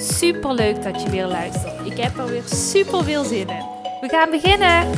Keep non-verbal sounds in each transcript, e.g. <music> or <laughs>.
Super leuk dat je weer luistert. Ik heb er weer super veel zin in. We gaan beginnen.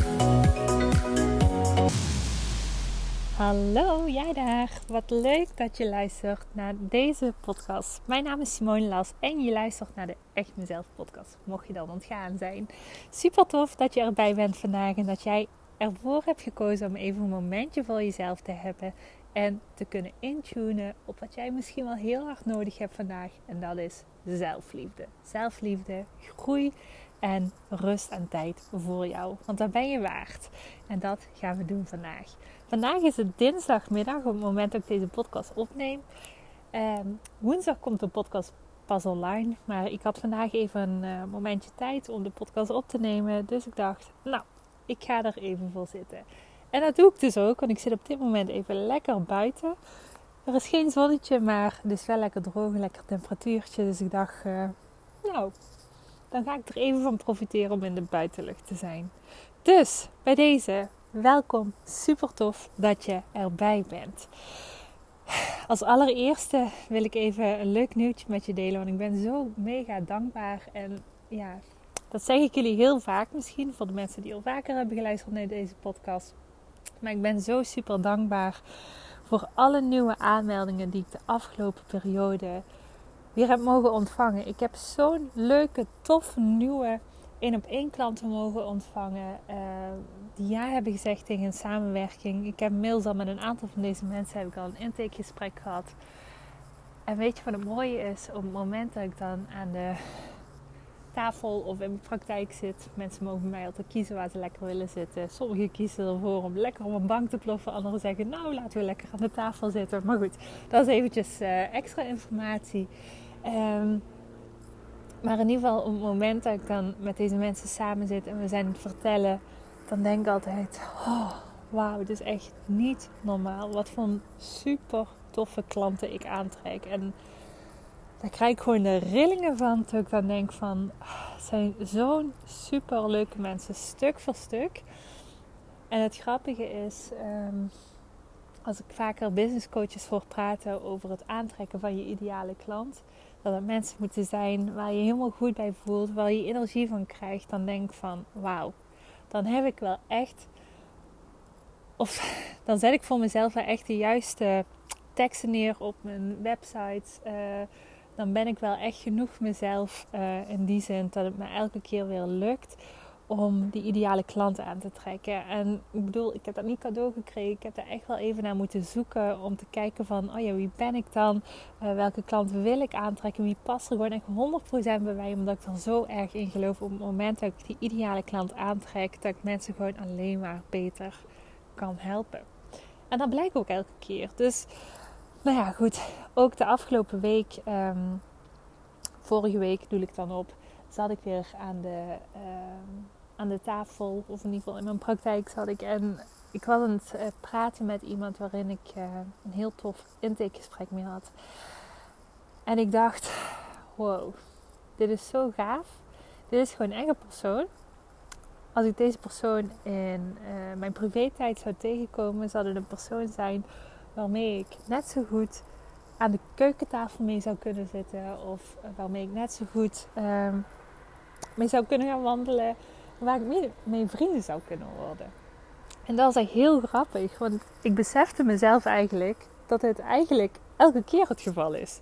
Hallo, jij daar. Wat leuk dat je luistert naar deze podcast. Mijn naam is Simone Las en je luistert naar de Echt Mezelf podcast. Mocht je dan ontgaan zijn. Super tof dat je erbij bent vandaag en dat jij ervoor hebt gekozen om even een momentje voor jezelf te hebben en te kunnen intunen op wat jij misschien wel heel hard nodig hebt vandaag. En dat is zelfliefde. Zelfliefde, groei en rust en tijd voor jou. Want dat ben je waard. En dat gaan we doen vandaag. Vandaag is het dinsdagmiddag, op het moment dat ik deze podcast opneem. Um, woensdag komt de podcast pas online. Maar ik had vandaag even een uh, momentje tijd om de podcast op te nemen. Dus ik dacht, nou, ik ga er even voor zitten. En dat doe ik dus ook, want ik zit op dit moment even lekker buiten. Er is geen zonnetje, maar het is wel lekker droog, lekker temperatuurtje. Dus ik dacht, uh, nou, dan ga ik er even van profiteren om in de buitenlucht te zijn. Dus bij deze, welkom. Super tof dat je erbij bent. Als allereerste wil ik even een leuk nieuwtje met je delen, want ik ben zo mega dankbaar. En ja, dat zeg ik jullie heel vaak misschien, voor de mensen die al vaker hebben geluisterd naar deze podcast. Maar ik ben zo super dankbaar voor alle nieuwe aanmeldingen die ik de afgelopen periode weer heb mogen ontvangen. Ik heb zo'n leuke, toffe, nieuwe één op één klanten mogen ontvangen. Uh, die ja hebben gezegd tegen een samenwerking. Ik heb mails al met een aantal van deze mensen heb ik al een intakegesprek gehad. En weet je wat het mooie is? Op het moment dat ik dan aan de tafel of in mijn praktijk zit. Mensen mogen bij mij altijd kiezen waar ze lekker willen zitten. Sommigen kiezen ervoor om lekker op een bank te ploffen. Anderen zeggen, nou laten we lekker aan de tafel zitten. Maar goed, dat is eventjes uh, extra informatie. Um, maar in ieder geval op het moment dat ik dan met deze mensen samen zit en we zijn het vertellen. Dan denk ik altijd, oh, wauw, het is echt niet normaal. Wat voor super toffe klanten ik aantrek. En daar krijg ik gewoon de rillingen van. Toen ik dan denk van, ah, het zijn zo'n super leuke mensen, stuk voor stuk. En het grappige is, ehm, als ik vaker business coaches hoor praten over het aantrekken van je ideale klant. Dat het mensen moeten zijn waar je helemaal goed bij voelt, waar je energie van krijgt. Dan denk ik van, wauw, dan heb ik wel echt... Of <laughs> dan zet ik voor mezelf wel echt de juiste teksten neer op mijn website. Uh, dan ben ik wel echt genoeg mezelf uh, in die zin dat het me elke keer weer lukt om die ideale klant aan te trekken. En ik bedoel, ik heb dat niet cadeau gekregen. Ik heb er echt wel even naar moeten zoeken om te kijken van, oh ja, wie ben ik dan? Uh, welke klant wil ik aantrekken? Wie past er gewoon echt 100% bij mij? Omdat ik er zo erg in geloof op het moment dat ik die ideale klant aantrek, dat ik mensen gewoon alleen maar beter kan helpen. En dat blijkt ook elke keer. Dus nou ja, goed. Ook de afgelopen week, um, vorige week doe ik dan op, zat ik weer aan de, um, aan de tafel, of in ieder geval in mijn praktijk zat ik. En ik was aan het uh, praten met iemand waarin ik uh, een heel tof intakegesprek mee had. En ik dacht, wow, dit is zo gaaf. Dit is gewoon een enge persoon. Als ik deze persoon in uh, mijn privé-tijd zou tegenkomen, zou het een persoon zijn waarmee ik net zo goed aan de keukentafel mee zou kunnen zitten. Of waarmee ik net zo goed um, mee zou kunnen gaan wandelen. Waar ik mee, vrienden zou kunnen worden. En dat is echt heel grappig. Want ik besefte mezelf eigenlijk dat het eigenlijk elke keer het geval is.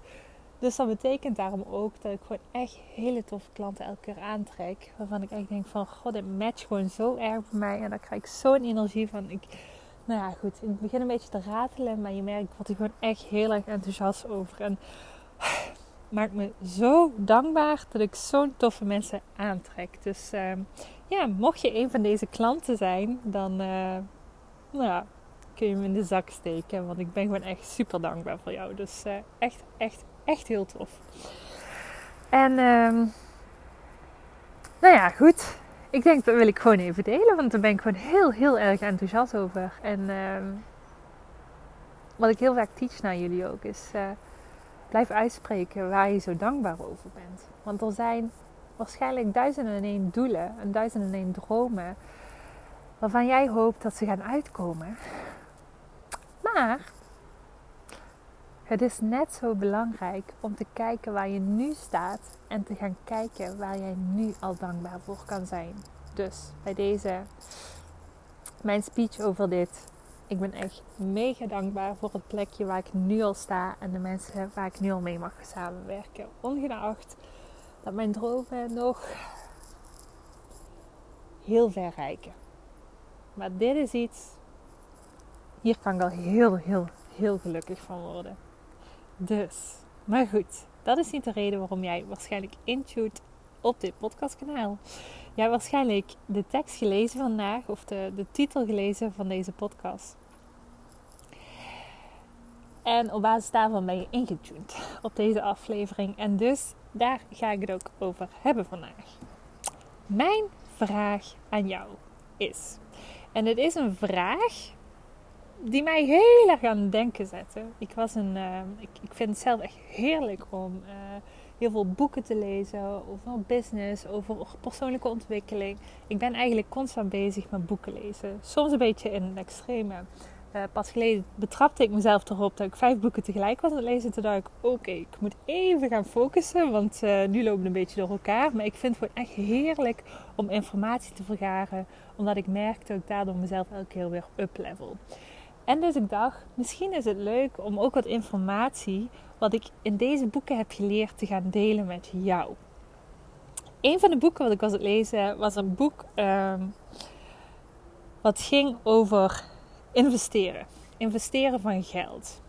Dus dat betekent daarom ook dat ik gewoon echt hele toffe klanten elke keer aantrek. Waarvan ik echt denk van, god, dit matcht gewoon zo erg bij mij. En daar krijg ik zo'n energie van. Ik, nou ja, goed. Ik begin een beetje te ratelen, maar je merkt, ik gewoon echt heel erg enthousiast over. En <sighs> maakt me zo dankbaar dat ik zo'n toffe mensen aantrek. Dus uh, ja, mocht je een van deze klanten zijn, dan uh, nou ja, kun je me in de zak steken. Want ik ben gewoon echt super dankbaar voor jou. Dus uh, echt, echt, echt heel tof. En um, Nou ja, goed. Ik denk dat wil ik gewoon even delen, want daar ben ik gewoon heel, heel erg enthousiast over. En ehm, wat ik heel vaak teach naar jullie ook is: uh, blijf uitspreken waar je zo dankbaar over bent. Want er zijn waarschijnlijk duizenden en één doelen en duizenden en één dromen waarvan jij hoopt dat ze gaan uitkomen. Maar het is net zo belangrijk om te kijken waar je nu staat en te gaan kijken waar jij nu al dankbaar voor kan zijn. Dus bij deze mijn speech over dit. Ik ben echt mega dankbaar voor het plekje waar ik nu al sta en de mensen waar ik nu al mee mag samenwerken. Ongeacht dat mijn dromen nog heel ver reiken. Maar dit is iets, hier kan ik al heel, heel, heel gelukkig van worden. Dus, maar goed, dat is niet de reden waarom jij waarschijnlijk intuut op dit podcastkanaal. Jij hebt waarschijnlijk de tekst gelezen vandaag of de, de titel gelezen van deze podcast. En op basis daarvan ben je ingetuned op deze aflevering. En dus daar ga ik het ook over hebben vandaag. Mijn vraag aan jou is, en het is een vraag die mij heel erg aan het denken zette. Ik, was een, uh, ik, ik, vind het zelf echt heerlijk om uh, heel veel boeken te lezen over business, over persoonlijke ontwikkeling. Ik ben eigenlijk constant bezig met boeken lezen. Soms een beetje in het extreme. Uh, pas geleden betrapte ik mezelf erop dat ik vijf boeken tegelijk was aan het lezen. Toen dacht ik, oké, ik moet even gaan focussen, want nu lopen we een beetje door elkaar. Maar ik vind het gewoon echt heerlijk om informatie te vergaren, omdat ik merk dat ik daardoor mezelf elke keer weer uplevel. En dus ik dacht, misschien is het leuk om ook wat informatie wat ik in deze boeken heb geleerd te gaan delen met jou. Een van de boeken wat ik was het lezen was een boek um, wat ging over investeren. Investeren van geld.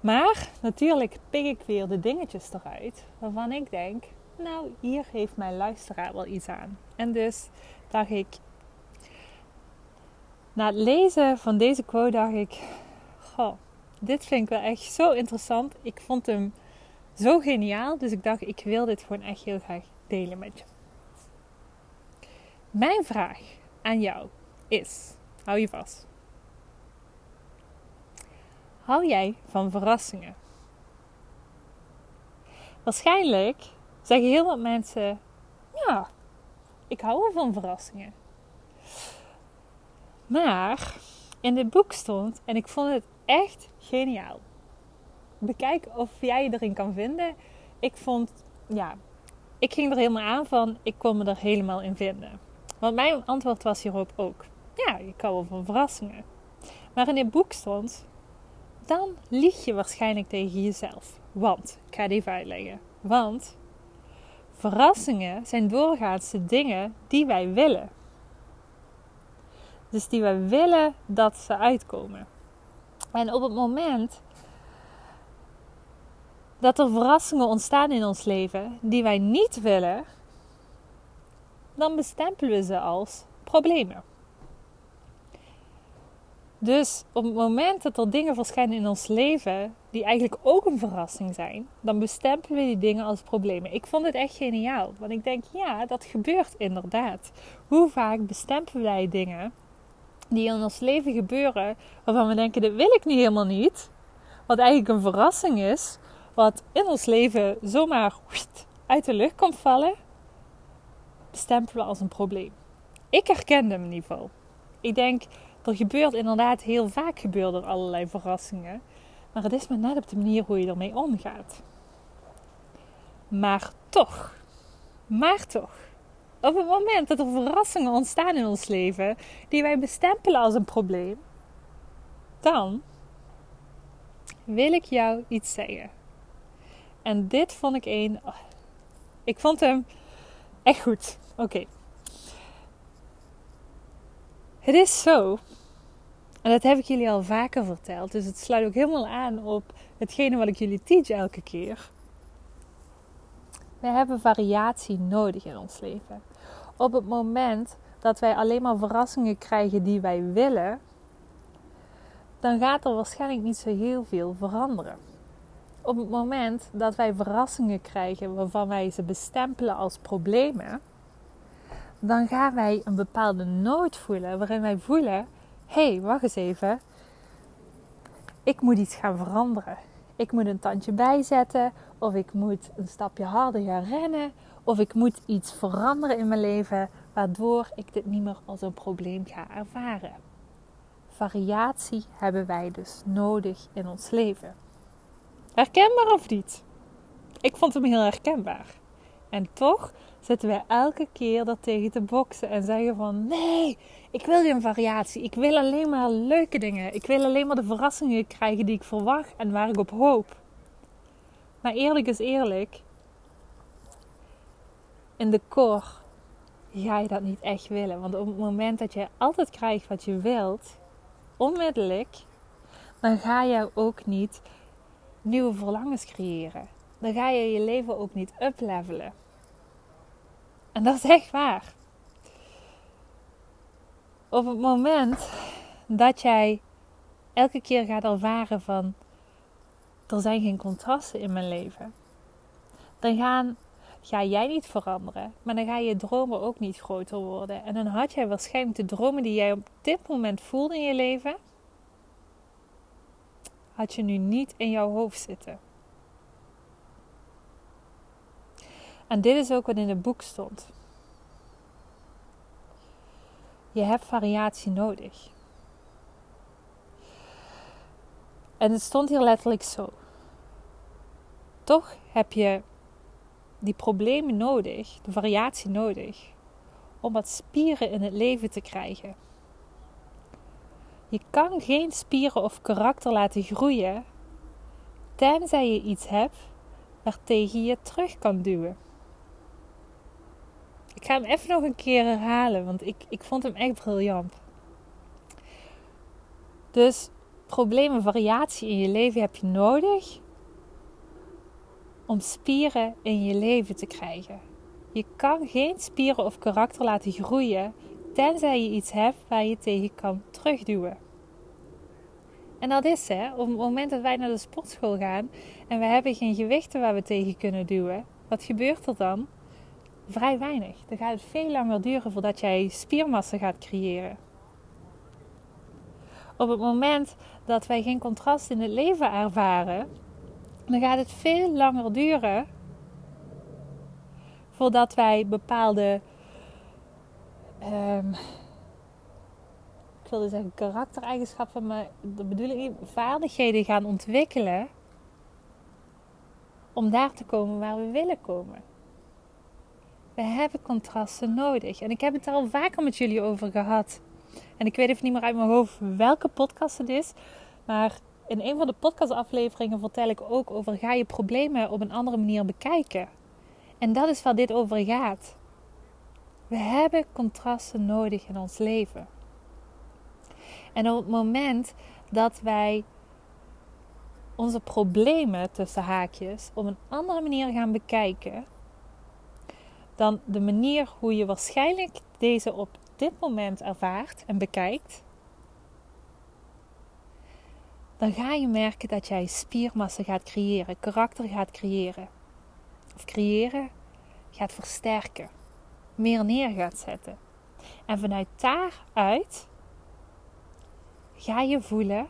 Maar natuurlijk pik ik weer de dingetjes eruit waarvan ik denk, nou hier heeft mijn luisteraar wel iets aan. En dus dacht ik, na het lezen van deze quote dacht ik: Goh, dit vind ik wel echt zo interessant. Ik vond hem zo geniaal. Dus ik dacht: ik wil dit gewoon echt heel graag delen met je. Mijn vraag aan jou is: hou je vast. Hou jij van verrassingen? Waarschijnlijk zeggen heel wat mensen: Ja, ik hou wel van verrassingen. Maar in dit boek stond, en ik vond het echt geniaal. Bekijk of jij je erin kan vinden. Ik vond, ja, ik ging er helemaal aan van, ik kon me er helemaal in vinden. Want mijn antwoord was hierop ook, ja, ik hou wel van verrassingen. Maar in dit boek stond, dan lieg je waarschijnlijk tegen jezelf. Want, ik ga het even uitleggen. Want verrassingen zijn doorgaans de dingen die wij willen. Dus die we willen dat ze uitkomen. En op het moment dat er verrassingen ontstaan in ons leven die wij niet willen, dan bestempelen we ze als problemen. Dus op het moment dat er dingen verschijnen in ons leven die eigenlijk ook een verrassing zijn, dan bestempelen we die dingen als problemen. Ik vond het echt geniaal, want ik denk, ja, dat gebeurt inderdaad. Hoe vaak bestempelen wij dingen die in ons leven gebeuren, waarvan we denken: dit wil ik nu helemaal niet. Wat eigenlijk een verrassing is, wat in ons leven zomaar uit de lucht komt vallen, bestempelen we als een probleem. Ik herkende hem in ieder geval. Ik denk, er gebeurt inderdaad heel vaak gebeuren er allerlei verrassingen. Maar het is maar net op de manier hoe je ermee omgaat. Maar toch, maar toch, op het moment dat er verrassingen ontstaan in ons leven die wij bestempelen als een probleem, dan wil ik jou iets zeggen. En dit vond ik een. Oh, ik vond hem echt goed. Oké. Het is zo, en dat heb ik jullie al vaker verteld, dus het sluit ook helemaal aan op hetgene wat ik jullie teach elke keer. We hebben variatie nodig in ons leven op het moment dat wij alleen maar verrassingen krijgen die wij willen, dan gaat er waarschijnlijk niet zo heel veel veranderen. op het moment dat wij verrassingen krijgen waarvan wij ze bestempelen als problemen, dan gaan wij een bepaalde nood voelen waarin wij voelen: hé, hey, wacht eens even, ik moet iets gaan veranderen. Ik moet een tandje bijzetten, of ik moet een stapje harder gaan rennen, of ik moet iets veranderen in mijn leven waardoor ik dit niet meer als een probleem ga ervaren. Variatie hebben wij dus nodig in ons leven. Herkenbaar of niet? Ik vond hem heel herkenbaar. En toch zitten wij elke keer dat tegen te boksen en zeggen van nee, ik wil geen variatie. Ik wil alleen maar leuke dingen. Ik wil alleen maar de verrassingen krijgen die ik verwacht en waar ik op hoop. Maar eerlijk is eerlijk, in de core ga je dat niet echt willen. Want op het moment dat je altijd krijgt wat je wilt, onmiddellijk, dan ga je ook niet nieuwe verlangens creëren. Dan ga je je leven ook niet uplevelen. En dat is echt waar. Op het moment dat jij elke keer gaat ervaren van er zijn geen contrasten in mijn leven, dan gaan, ga jij niet veranderen, maar dan ga je dromen ook niet groter worden. En dan had jij waarschijnlijk de dromen die jij op dit moment voelt in je leven, had je nu niet in jouw hoofd zitten. En dit is ook wat in het boek stond. Je hebt variatie nodig. En het stond hier letterlijk zo. Toch heb je die problemen nodig, de variatie nodig, om wat spieren in het leven te krijgen. Je kan geen spieren of karakter laten groeien tenzij je iets hebt waartegen je terug kan duwen. Ik ga hem even nog een keer herhalen, want ik, ik vond hem echt briljant. Dus problemen, variatie in je leven heb je nodig om spieren in je leven te krijgen. Je kan geen spieren of karakter laten groeien tenzij je iets hebt waar je tegen kan terugduwen. En dat is hè, op het moment dat wij naar de sportschool gaan en we hebben geen gewichten waar we tegen kunnen duwen, wat gebeurt er dan? Vrij weinig. Dan gaat het veel langer duren voordat jij spiermassa gaat creëren. Op het moment dat wij geen contrast in het leven ervaren, dan gaat het veel langer duren voordat wij bepaalde um, ik wilde zeggen karaktereigenschappen, maar dat bedoel ik niet, vaardigheden gaan ontwikkelen om daar te komen waar we willen komen. We hebben contrasten nodig. En ik heb het er al vaker met jullie over gehad. En ik weet even niet meer uit mijn hoofd welke podcast het is. Maar in een van de podcastafleveringen vertel ik ook over ga je problemen op een andere manier bekijken. En dat is waar dit over gaat. We hebben contrasten nodig in ons leven. En op het moment dat wij onze problemen tussen haakjes op een andere manier gaan bekijken dan de manier hoe je waarschijnlijk deze op dit moment ervaart en bekijkt, dan ga je merken dat jij spiermassa gaat creëren, karakter gaat creëren. Of creëren gaat versterken, meer neer gaat zetten. En vanuit daaruit ga je voelen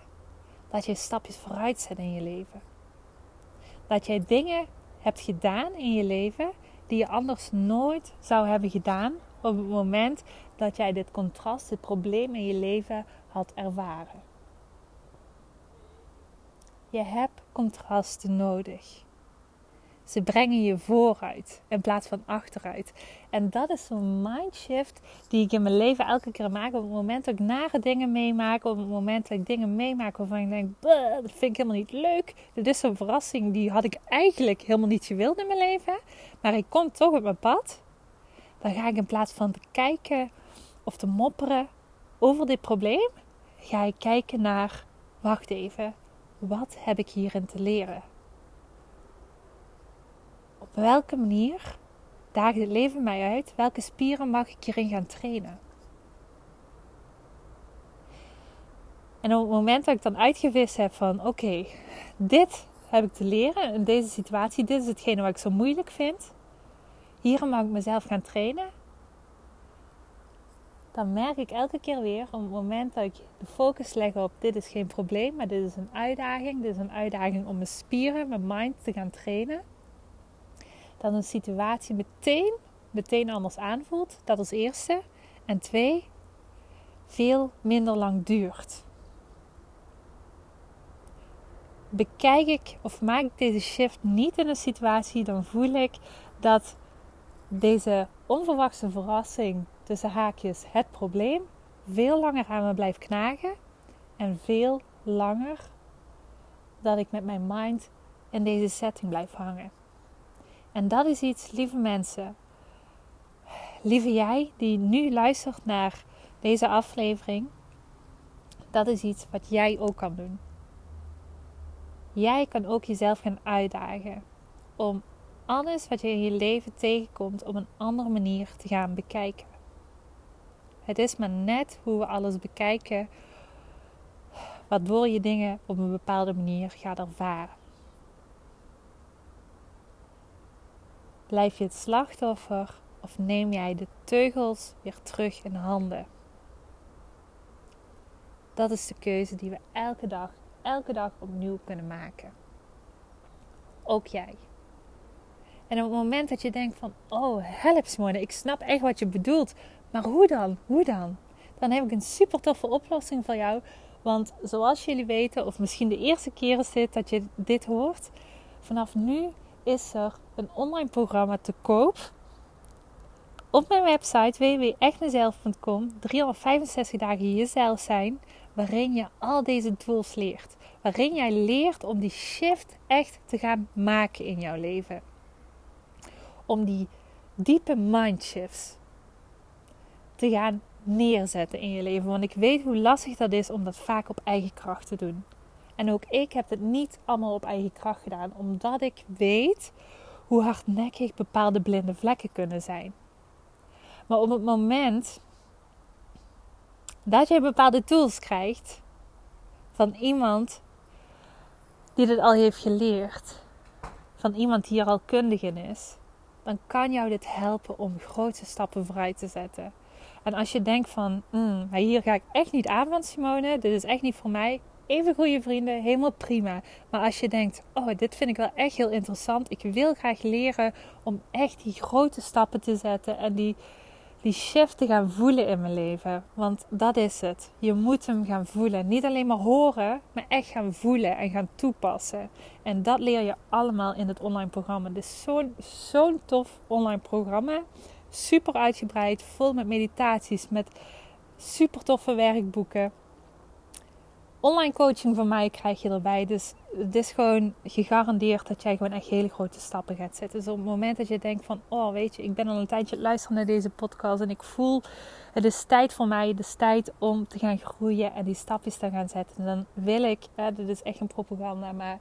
dat je stapjes vooruit zet in je leven. Dat jij dingen hebt gedaan in je leven die je anders nooit zou hebben gedaan op het moment dat jij dit contrast, dit probleem in je leven had ervaren. Je hebt contrasten nodig. Ze brengen je vooruit in plaats van achteruit. En dat is zo'n mindshift die ik in mijn leven elke keer maak. Op het moment dat ik nare dingen meemaak. Op het moment dat ik dingen meemaak waarvan ik denk, dat vind ik helemaal niet leuk. Dit is een verrassing die had ik eigenlijk helemaal niet gewild in mijn leven. Maar hij komt toch op mijn pad. Dan ga ik in plaats van te kijken of te mopperen over dit probleem. Ga ik kijken naar, wacht even, wat heb ik hierin te leren? Op welke manier daagt het leven mij uit? Welke spieren mag ik hierin gaan trainen? En op het moment dat ik dan uitgewist heb van oké, dit heb ik te leren in deze situatie. Dit is hetgene wat ik zo moeilijk vind. Hier mag ik mezelf gaan trainen. Dan merk ik elke keer weer op het moment dat ik de focus leg op dit is geen probleem, maar dit is een uitdaging. Dit is een uitdaging om mijn spieren, mijn mind te gaan trainen. Dat een situatie meteen, meteen anders aanvoelt. Dat als eerste. En twee, veel minder lang duurt. Bekijk ik of maak ik deze shift niet in een situatie, dan voel ik dat deze onverwachte verrassing tussen haakjes het probleem veel langer aan me blijft knagen en veel langer dat ik met mijn mind in deze setting blijf hangen. En dat is iets, lieve mensen, lieve jij die nu luistert naar deze aflevering, dat is iets wat jij ook kan doen. Jij kan ook jezelf gaan uitdagen om alles wat je in je leven tegenkomt op een andere manier te gaan bekijken. Het is maar net hoe we alles bekijken, waardoor je dingen op een bepaalde manier gaat ervaren. Blijf je het slachtoffer of neem jij de teugels weer terug in handen? Dat is de keuze die we elke dag, elke dag opnieuw kunnen maken. Ook jij. En op het moment dat je denkt van, oh help ik snap echt wat je bedoelt. Maar hoe dan? Hoe dan? Dan heb ik een super toffe oplossing voor jou. Want zoals jullie weten, of misschien de eerste keer is dit dat je dit hoort. Vanaf nu is er een online programma te koop. Op mijn website www.echtmezelf.com 365 dagen jezelf zijn. Waarin je al deze tools leert. Waarin jij leert om die shift echt te gaan maken in jouw leven om die diepe mindshifts te gaan neerzetten in je leven. Want ik weet hoe lastig dat is om dat vaak op eigen kracht te doen. En ook ik heb het niet allemaal op eigen kracht gedaan, omdat ik weet hoe hardnekkig bepaalde blinde vlekken kunnen zijn. Maar op het moment dat je bepaalde tools krijgt van iemand die dit al heeft geleerd, van iemand die er al kundig in is, dan kan jou dit helpen om grote stappen vooruit te zetten. En als je denkt van, mm, maar hier ga ik echt niet aan van Simone, dit is echt niet voor mij. Even goede vrienden, helemaal prima. Maar als je denkt, oh, dit vind ik wel echt heel interessant. Ik wil graag leren om echt die grote stappen te zetten en die, die shift te gaan voelen in mijn leven. Want dat is het. Je moet hem gaan voelen. Niet alleen maar horen, maar echt gaan voelen en gaan toepassen. En dat leer je allemaal in het online programma. Dus zo'n zo'n tof online programma. Super uitgebreid, vol met meditaties, met super toffe werkboeken online coaching van mij krijg je erbij. Dus het is gewoon gegarandeerd dat jij gewoon echt hele grote stappen gaat zetten. Dus op het moment dat je denkt van, oh weet je, ik ben al een tijdje luisteren naar deze podcast en ik voel, het is tijd voor mij, het is tijd om te gaan groeien en die stapjes te gaan zetten. dan wil ik, hè, dit is echt een propaganda, maar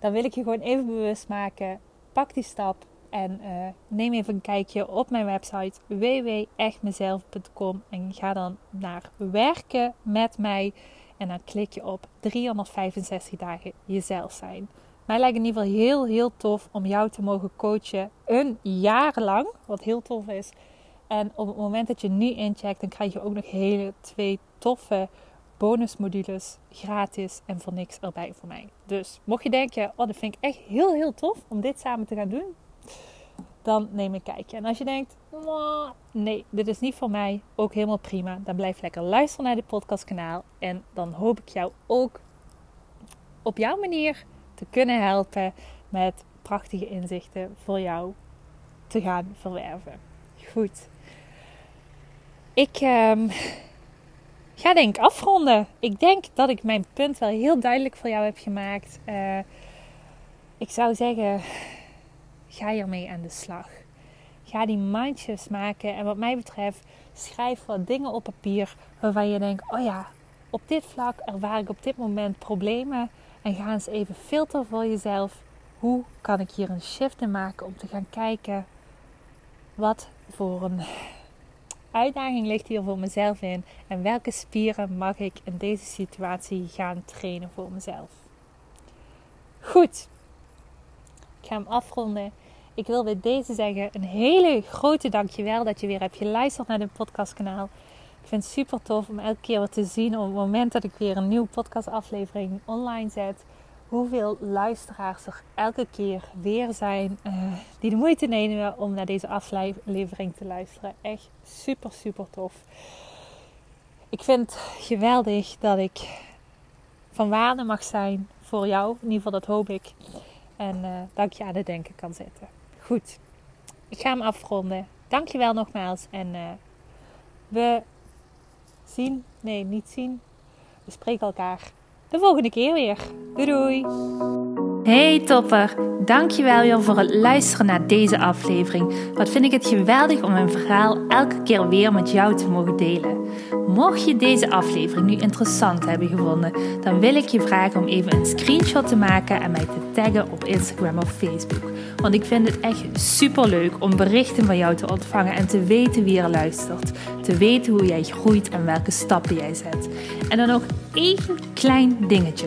dan wil ik je gewoon even bewust maken. Pak die stap, en uh, neem even een kijkje op mijn website www.echtmezelf.com en ga dan naar werken met mij. En dan klik je op 365 dagen jezelf zijn. Mij lijkt in ieder geval heel, heel tof om jou te mogen coachen een jaar lang. Wat heel tof is. En op het moment dat je nu incheckt, dan krijg je ook nog hele twee toffe bonusmodules gratis en voor niks erbij voor mij. Dus mocht je denken, oh dat vind ik echt heel, heel tof om dit samen te gaan doen dan neem een kijkje. En als je denkt, nee, dit is niet voor mij, ook helemaal prima. Dan blijf lekker luisteren naar dit podcastkanaal. En dan hoop ik jou ook op jouw manier te kunnen helpen met prachtige inzichten voor jou te gaan verwerven. Goed. Ik um, ga denk afronden. Ik denk dat ik mijn punt wel heel duidelijk voor jou heb gemaakt. Uh, ik zou zeggen, ga hiermee aan de slag. Ga die mindshifts maken. En wat mij betreft, schrijf wat dingen op papier waarvan je denkt: oh ja, op dit vlak ervaar ik op dit moment problemen. En ga eens even filteren voor jezelf. Hoe kan ik hier een shift in maken om te gaan kijken wat voor een uitdaging ligt hier voor mezelf in en welke spieren mag ik in deze situatie gaan trainen voor mezelf. Goed, ik ga hem afronden. Ik wil bij deze zeggen een hele grote dankjewel dat je weer hebt geluisterd naar dit podcastkanaal. Ik vind het super tof om elke keer wat te zien op het moment dat ik weer een nieuwe podcastaflevering online zet. Hoeveel luisteraars er elke keer weer zijn uh, die de moeite nemen om naar deze aflevering te luisteren. Echt super, super tof. Ik vind het geweldig dat ik van waarde mag zijn voor jou. In ieder geval, dat hoop ik. En uh, dat ik je aan het denken kan zetten. Goed, ik ga hem afronden. Dankjewel nogmaals. En uh, we zien, nee, niet zien. We spreken elkaar de volgende keer weer. Doei doei! Hey topper, dankjewel weer voor het luisteren naar deze aflevering. Wat vind ik het geweldig om mijn verhaal elke keer weer met jou te mogen delen. Mocht je deze aflevering nu interessant hebben gevonden, dan wil ik je vragen om even een screenshot te maken en mij te taggen op Instagram of Facebook. Want ik vind het echt super leuk om berichten van jou te ontvangen en te weten wie er luistert. Te weten hoe jij groeit en welke stappen jij zet. En dan nog één klein dingetje.